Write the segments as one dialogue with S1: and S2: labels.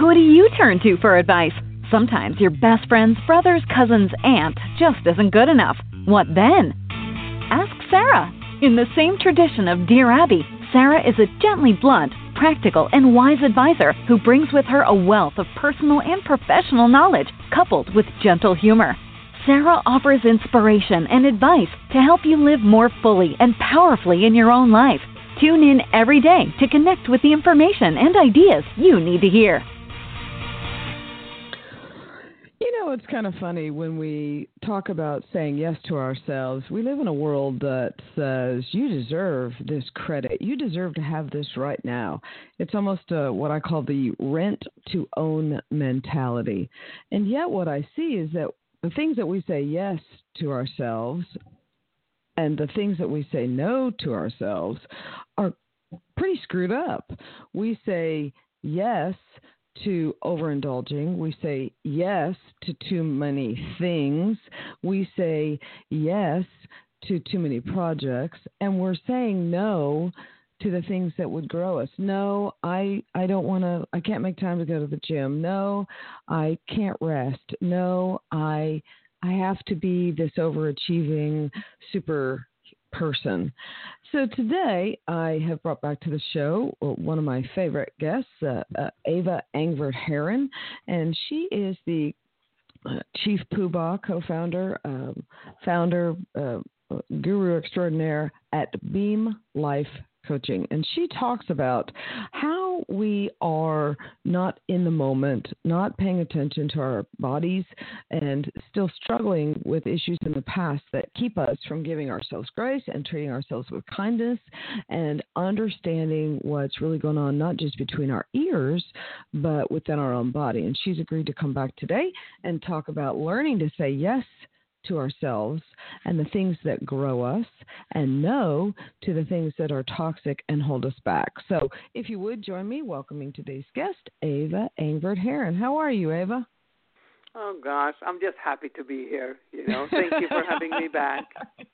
S1: Who do you turn to for advice? Sometimes your best friend's brother's cousin's aunt just isn't good enough. What then? Ask Sarah. In the same tradition of Dear Abby, Sarah is a gently blunt, practical, and wise advisor who brings with her a wealth of personal and professional knowledge coupled with gentle humor. Sarah offers inspiration and advice to help you live more fully and powerfully in your own life. Tune in every day to connect with the information and ideas you need to hear.
S2: It's kind of funny when we talk about saying yes to ourselves. We live in a world that says you deserve this credit. You deserve to have this right now. It's almost uh, what I call the rent to own mentality. And yet, what I see is that the things that we say yes to ourselves and the things that we say no to ourselves are pretty screwed up. We say yes to overindulging. We say yes to too many things. We say yes to too many projects. And we're saying no to the things that would grow us. No, I I don't want to I can't make time to go to the gym. No, I can't rest. No, I I have to be this overachieving super person. So today I have brought back to the show uh, one of my favorite guests, uh, uh, Ava Angvert Heron, and she is the uh, Chief Poobah co-founder, um, founder, uh, guru extraordinaire at Beam Life coaching. And she talks about how we are not in the moment, not paying attention to our bodies, and still struggling with issues in the past that keep us from giving ourselves grace and treating ourselves with kindness and understanding what's really going on, not just between our ears, but within our own body. And she's agreed to come back today and talk about learning to say yes to ourselves and the things that grow us and no to the things that are toxic and hold us back. So, if you would join me welcoming today's guest, Ava Angvert Heron. How are you, Ava?
S3: Oh gosh, I'm just happy to be here. You know, thank you for having me back.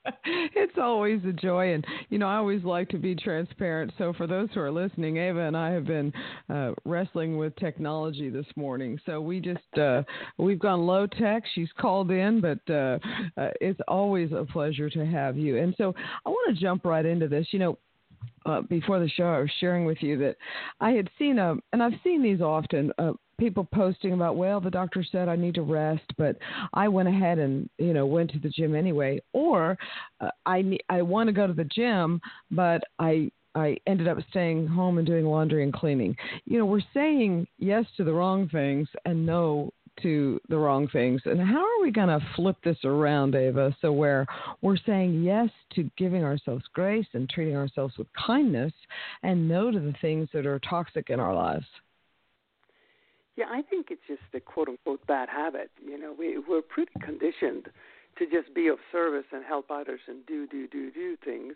S2: It's always a joy, and you know, I always like to be transparent. So, for those who are listening, Ava and I have been uh, wrestling with technology this morning. So we just uh, we've gone low tech. She's called in, but uh, uh, it's always a pleasure to have you. And so, I want to jump right into this. You know, uh, before the show, I was sharing with you that I had seen a, and I've seen these often, uh, people posting about well the doctor said i need to rest but i went ahead and you know went to the gym anyway or uh, i i want to go to the gym but i I ended up staying home and doing laundry and cleaning. You know, we're saying yes to the wrong things and no to the wrong things. And how are we going to flip this around, Ava, so where we're saying yes to giving ourselves grace and treating ourselves with kindness and no to the things that are toxic in our lives?
S3: Yeah, I think it's just a quote unquote bad habit. You know, we we're pretty conditioned to just be of service and help others and do do do do things,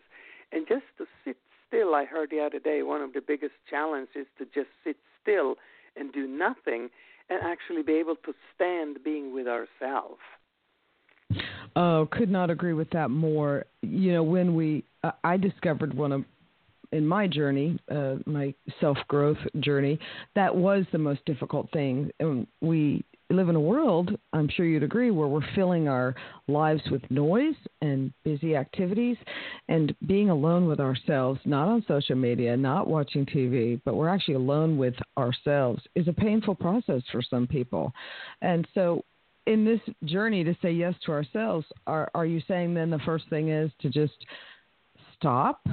S3: and just to sit still. I heard the other day one of the biggest challenges is to just sit still and do nothing, and actually be able to stand being with ourselves.
S2: Oh, could not agree with that more. You know, when we, uh, I discovered one of in my journey, uh, my self growth journey, that was the most difficult thing. And we live in a world, I'm sure you'd agree, where we're filling our lives with noise and busy activities and being alone with ourselves, not on social media, not watching TV, but we're actually alone with ourselves is a painful process for some people. And so in this journey to say yes to ourselves, are are you saying then the first thing is to just stop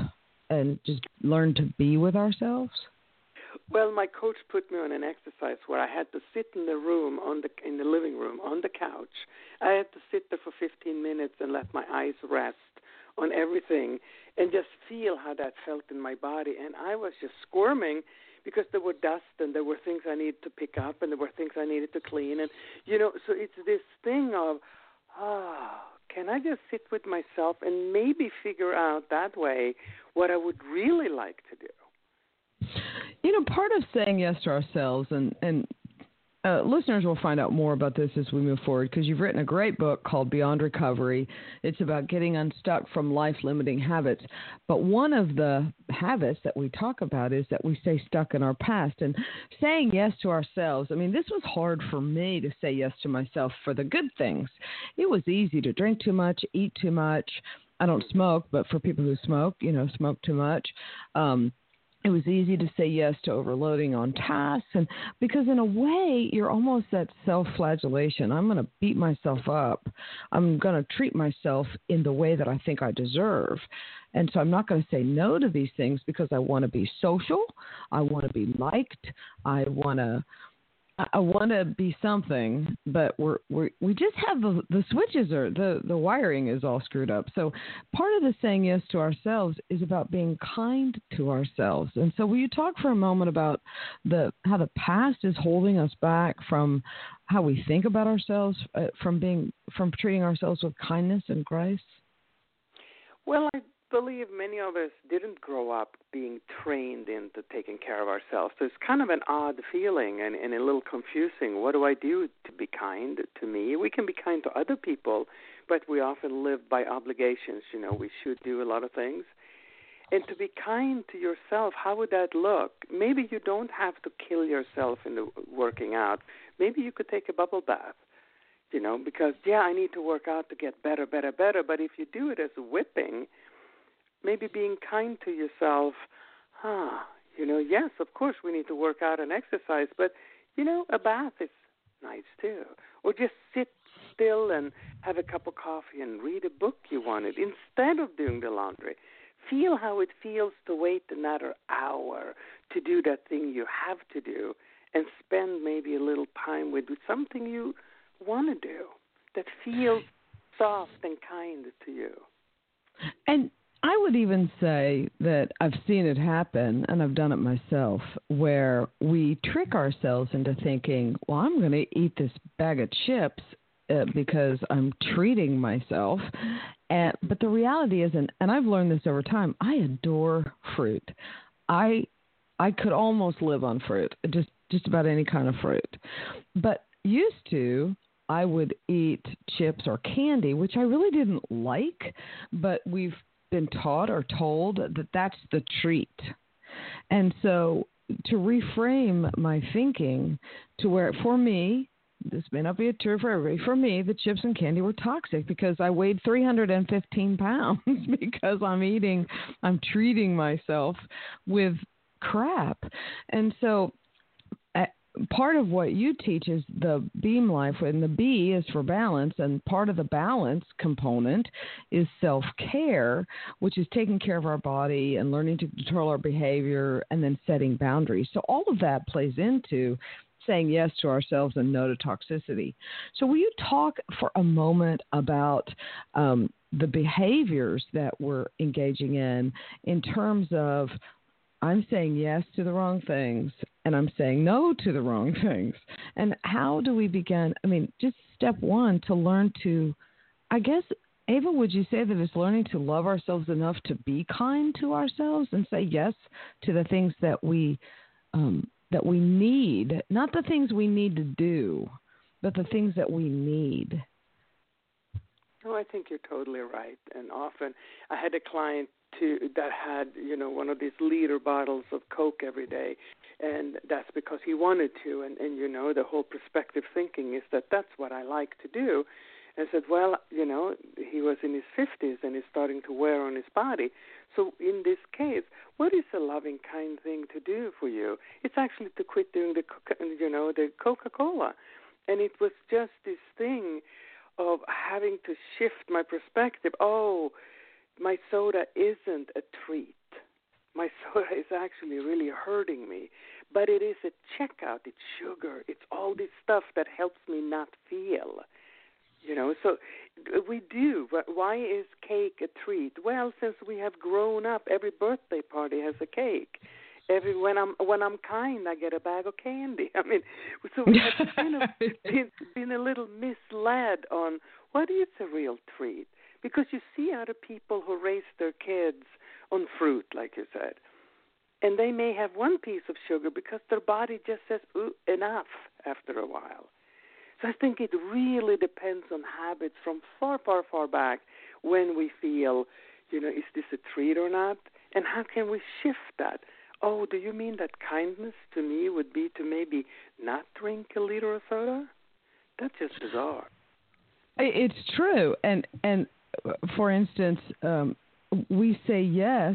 S2: and just learn to be with ourselves?
S3: Well, my coach put me on an exercise where I had to sit in the room on the in the living room on the couch. I had to sit there for 15 minutes and let my eyes rest on everything and just feel how that felt in my body and I was just squirming because there were dust and there were things I needed to pick up and there were things I needed to clean and you know so it's this thing of ah oh, can I just sit with myself and maybe figure out that way what I would really like to do?
S2: You know, part of saying yes to ourselves, and and uh, listeners will find out more about this as we move forward because you've written a great book called Beyond Recovery. It's about getting unstuck from life limiting habits. But one of the habits that we talk about is that we stay stuck in our past and saying yes to ourselves. I mean, this was hard for me to say yes to myself for the good things. It was easy to drink too much, eat too much. I don't smoke, but for people who smoke, you know, smoke too much. Um, it was easy to say yes to overloading on tasks. And because in a way you're almost that self-flagellation. I'm going to beat myself up. I'm going to treat myself in the way that i think i deserve. And so i'm not going to say no to these things because i want to be social. I want to be liked. I want to I want to be something, but we're, we're we just have the the switches are the the wiring is all screwed up. So part of the saying yes to ourselves is about being kind to ourselves. And so will you talk for a moment about the how the past is holding us back from how we think about ourselves, uh, from being from treating ourselves with kindness and grace?
S3: Well, I believe many of us didn't grow up being trained into taking care of ourselves. So it's kind of an odd feeling and, and a little confusing. What do I do to be kind to me? We can be kind to other people, but we often live by obligations. You know, we should do a lot of things. And to be kind to yourself, how would that look? Maybe you don't have to kill yourself in the working out. Maybe you could take a bubble bath you know, because yeah, I need to work out to get better, better, better. But if you do it as a whipping, maybe being kind to yourself. Ah, you know, yes, of course we need to work out and exercise, but you know, a bath is nice too. Or just sit still and have a cup of coffee and read a book you wanted instead of doing the laundry. Feel how it feels to wait another hour to do that thing you have to do and spend maybe a little time with something you want to do that feels soft and kind to you.
S2: And I would even say that I've seen it happen, and I've done it myself, where we trick ourselves into thinking, well, I'm going to eat this bag of chips uh, because I'm treating myself. And, but the reality isn't, and I've learned this over time, I adore fruit. I I could almost live on fruit, just just about any kind of fruit. But used to, I would eat chips or candy, which I really didn't like, but we've been taught or told that that's the treat. And so to reframe my thinking to where, for me, this may not be a true for everybody. For me, the chips and candy were toxic because I weighed 315 pounds because I'm eating, I'm treating myself with crap. And so part of what you teach is the beam life, and the B is for balance, and part of the balance component is self care, which is taking care of our body and learning to control our behavior and then setting boundaries. So, all of that plays into saying yes to ourselves and no to toxicity. So, will you talk for a moment about um, the behaviors that we're engaging in in terms of I'm saying yes to the wrong things and I'm saying no to the wrong things. And how do we begin? I mean, just step one to learn to, I guess, Ava, would you say that it's learning to love ourselves enough to be kind to ourselves and say yes to the things that we um, that we need, not the things we need to do, but the things that we need.
S3: Oh, I think you're totally right. And often, I had a client to that had you know one of these liter bottles of Coke every day, and that's because he wanted to. And and you know the whole perspective thinking is that that's what I like to do. And said, well, you know, he was in his 50s and he's starting to wear on his body. So in this case, what is a loving, kind thing to do for you? It's actually to quit doing the, you know, the Coca-Cola. And it was just this thing of having to shift my perspective. Oh, my soda isn't a treat. My soda is actually really hurting me. But it is a checkout. It's sugar. It's all this stuff that helps me not feel. You know, so uh, we do. But why is cake a treat? Well, since we have grown up, every birthday party has a cake. Every when I'm when I'm kind, I get a bag of candy. I mean, so we have kind of been, been a little misled on what is a real treat because you see other people who raise their kids on fruit, like you said, and they may have one piece of sugar because their body just says Ooh, enough. after a while. So I think it really depends on habits from far, far, far back when we feel, you know, is this a treat or not? And how can we shift that? Oh, do you mean that kindness to me would be to maybe not drink a liter of soda? That's just bizarre.
S2: It's true, and and for instance, um, we say yes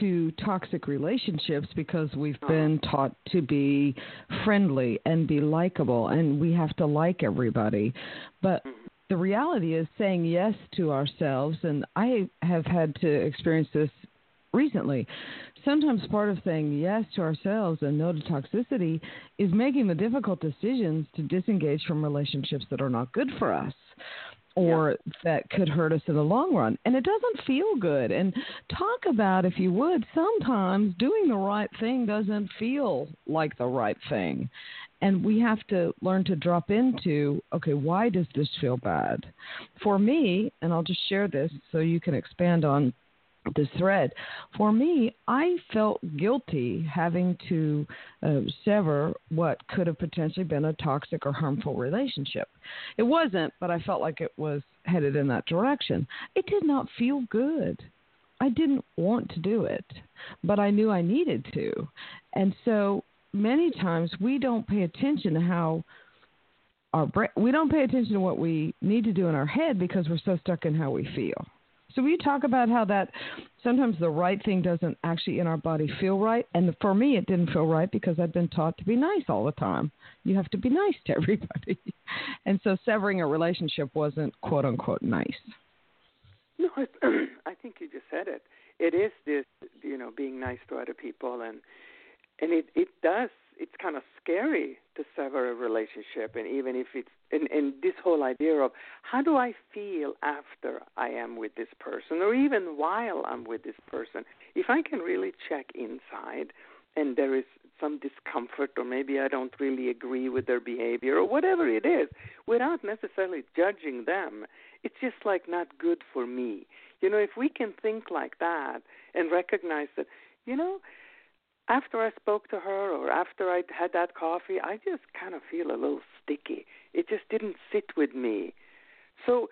S2: to toxic relationships because we've uh-huh. been taught to be friendly and be likable, and we have to like everybody. But mm-hmm. the reality is saying yes to ourselves, and I have had to experience this recently. Sometimes part of saying yes to ourselves and no to toxicity is making the difficult decisions to disengage from relationships that are not good for us or yeah. that could hurt us in the long run. And it doesn't feel good. And talk about, if you would, sometimes doing the right thing doesn't feel like the right thing. And we have to learn to drop into, okay, why does this feel bad? For me, and I'll just share this so you can expand on this thread. For me, I felt guilty having to uh, sever what could have potentially been a toxic or harmful relationship. It wasn't, but I felt like it was headed in that direction. It did not feel good. I didn't want to do it, but I knew I needed to. And so many times we don't pay attention to how our brain, we don't pay attention to what we need to do in our head because we're so stuck in how we feel. So we talk about how that sometimes the right thing doesn't actually in our body feel right, and for me it didn't feel right because I'd been taught to be nice all the time. You have to be nice to everybody, and so severing a relationship wasn't quote unquote nice.
S3: No, I, I think you just said it. It is this, you know, being nice to other people, and and it it does it's kind of scary to sever a relationship and even if it's and, and this whole idea of how do I feel after I am with this person or even while I'm with this person? If I can really check inside and there is some discomfort or maybe I don't really agree with their behavior or whatever it is without necessarily judging them it's just like not good for me. You know if we can think like that and recognize that you know after I spoke to her or after I had that coffee, I just kind of feel a little sticky. It just didn't sit with me. So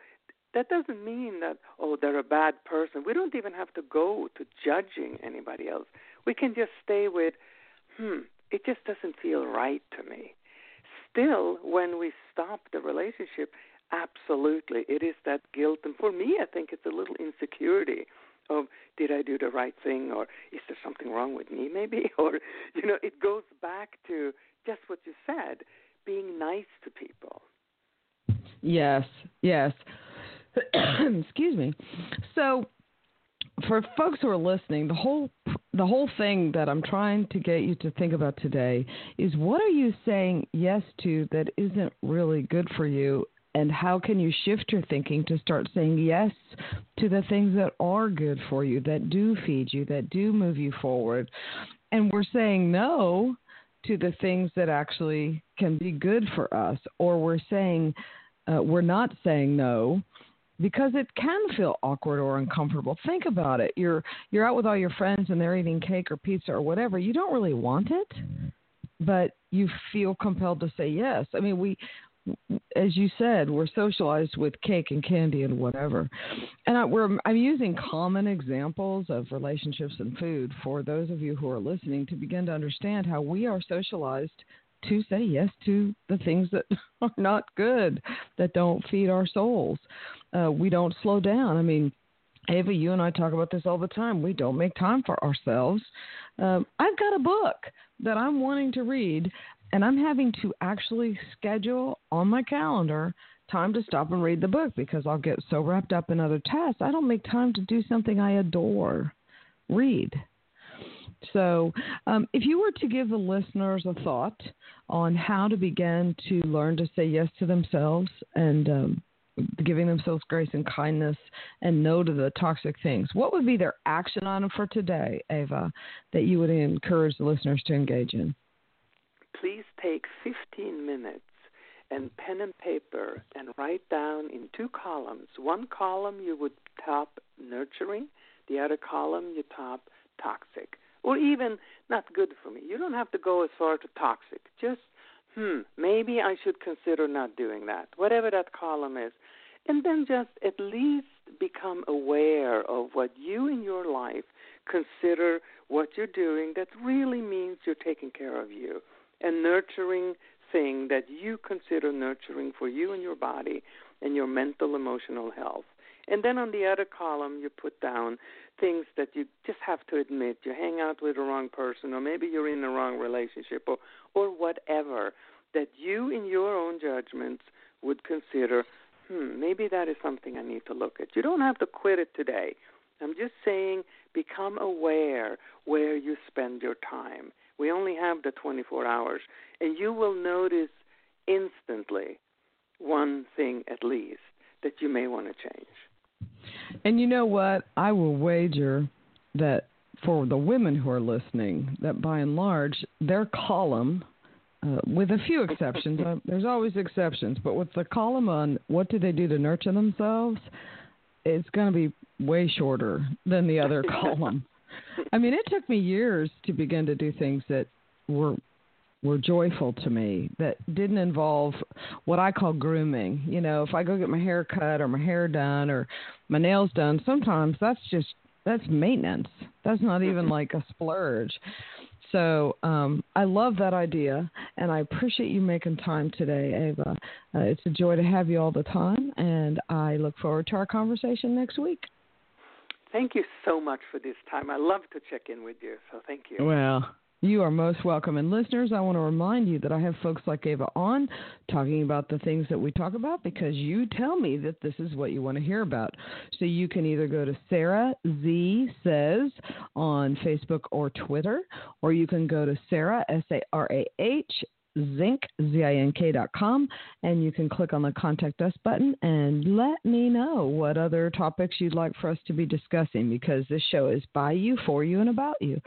S3: that doesn't mean that, oh, they're a bad person. We don't even have to go to judging anybody else. We can just stay with, hmm, it just doesn't feel right to me. Still, when we stop the relationship, absolutely, it is that guilt. And for me, I think it's a little insecurity of did I do the right thing or is there something wrong with me maybe? Or you know it goes back to just what you said being nice to people.
S2: Yes yes. Excuse me. So for folks who are listening the whole the whole thing that I'm trying to get you to think about today is what are you saying yes to that isn't really good for you and how can you shift your thinking to start saying yes to the things that are good for you, that do feed you, that do move you forward? And we're saying no to the things that actually can be good for us, or we're saying uh, we're not saying no because it can feel awkward or uncomfortable. Think about it. You're you're out with all your friends and they're eating cake or pizza or whatever. You don't really want it, but you feel compelled to say yes. I mean, we as you said, we're socialized with cake and candy and whatever. And I, I'm using common examples of relationships and food for those of you who are listening to begin to understand how we are socialized to say yes to the things that are not good, that don't feed our souls. Uh, we don't slow down. I mean, Ava, you and I talk about this all the time. We don't make time for ourselves. Um, I've got a book that I'm wanting to read and I'm having to actually schedule on my calendar time to stop and read the book because I'll get so wrapped up in other tasks. I don't make time to do something I adore read. So, um, if you were to give the listeners a thought on how to begin to learn to say yes to themselves and um, giving themselves grace and kindness and no to the toxic things, what would be their action item for today, Ava, that you would encourage the listeners to engage in?
S3: Please take 15 minutes and pen and paper and write down in two columns. One column you would top nurturing, the other column you top toxic, or even not good for me. You don't have to go as far to toxic. Just hmm, maybe I should consider not doing that, whatever that column is. And then just at least become aware of what you in your life consider what you're doing that really means you're taking care of you and nurturing thing that you consider nurturing for you and your body and your mental emotional health. And then on the other column, you put down things that you just have to admit you hang out with the wrong person, or maybe you're in the wrong relationship, or or whatever that you, in your own judgments, would consider. Hmm, maybe that is something I need to look at. You don't have to quit it today. I'm just saying, become aware where you spend your time. We only have the 24 hours, and you will notice instantly one thing at least that you may want to change.
S2: And you know what? I will wager that for the women who are listening, that by and large, their column, uh, with a few exceptions, uh, there's always exceptions, but with the column on what do they do to nurture themselves, it's going to be way shorter than the other column. I mean, it took me years to begin to do things that were were joyful to me that didn't involve what I call grooming. You know, if I go get my hair cut or my hair done or my nails done, sometimes that's just that's maintenance. That's not even like a splurge. So um, I love that idea, and I appreciate you making time today, Ava. Uh, it's a joy to have you all the time, and I look forward to our conversation next week.
S3: Thank you so much for this time. I love to check in with you, so thank you.
S2: Well, you are most welcome. And listeners, I want to remind you that I have folks like Ava on talking about the things that we talk about because you tell me that this is what you want to hear about. So you can either go to Sarah Z Says on Facebook or Twitter, or you can go to Sarah, S A R A H, Zink, Z-I-N-K.com, and you can click on the contact us button and let me know what other topics you'd like for us to be discussing because this show is by you, for you, and about you.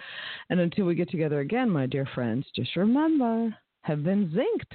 S2: And until we get together again, my dear friends, just remember, have been zinced.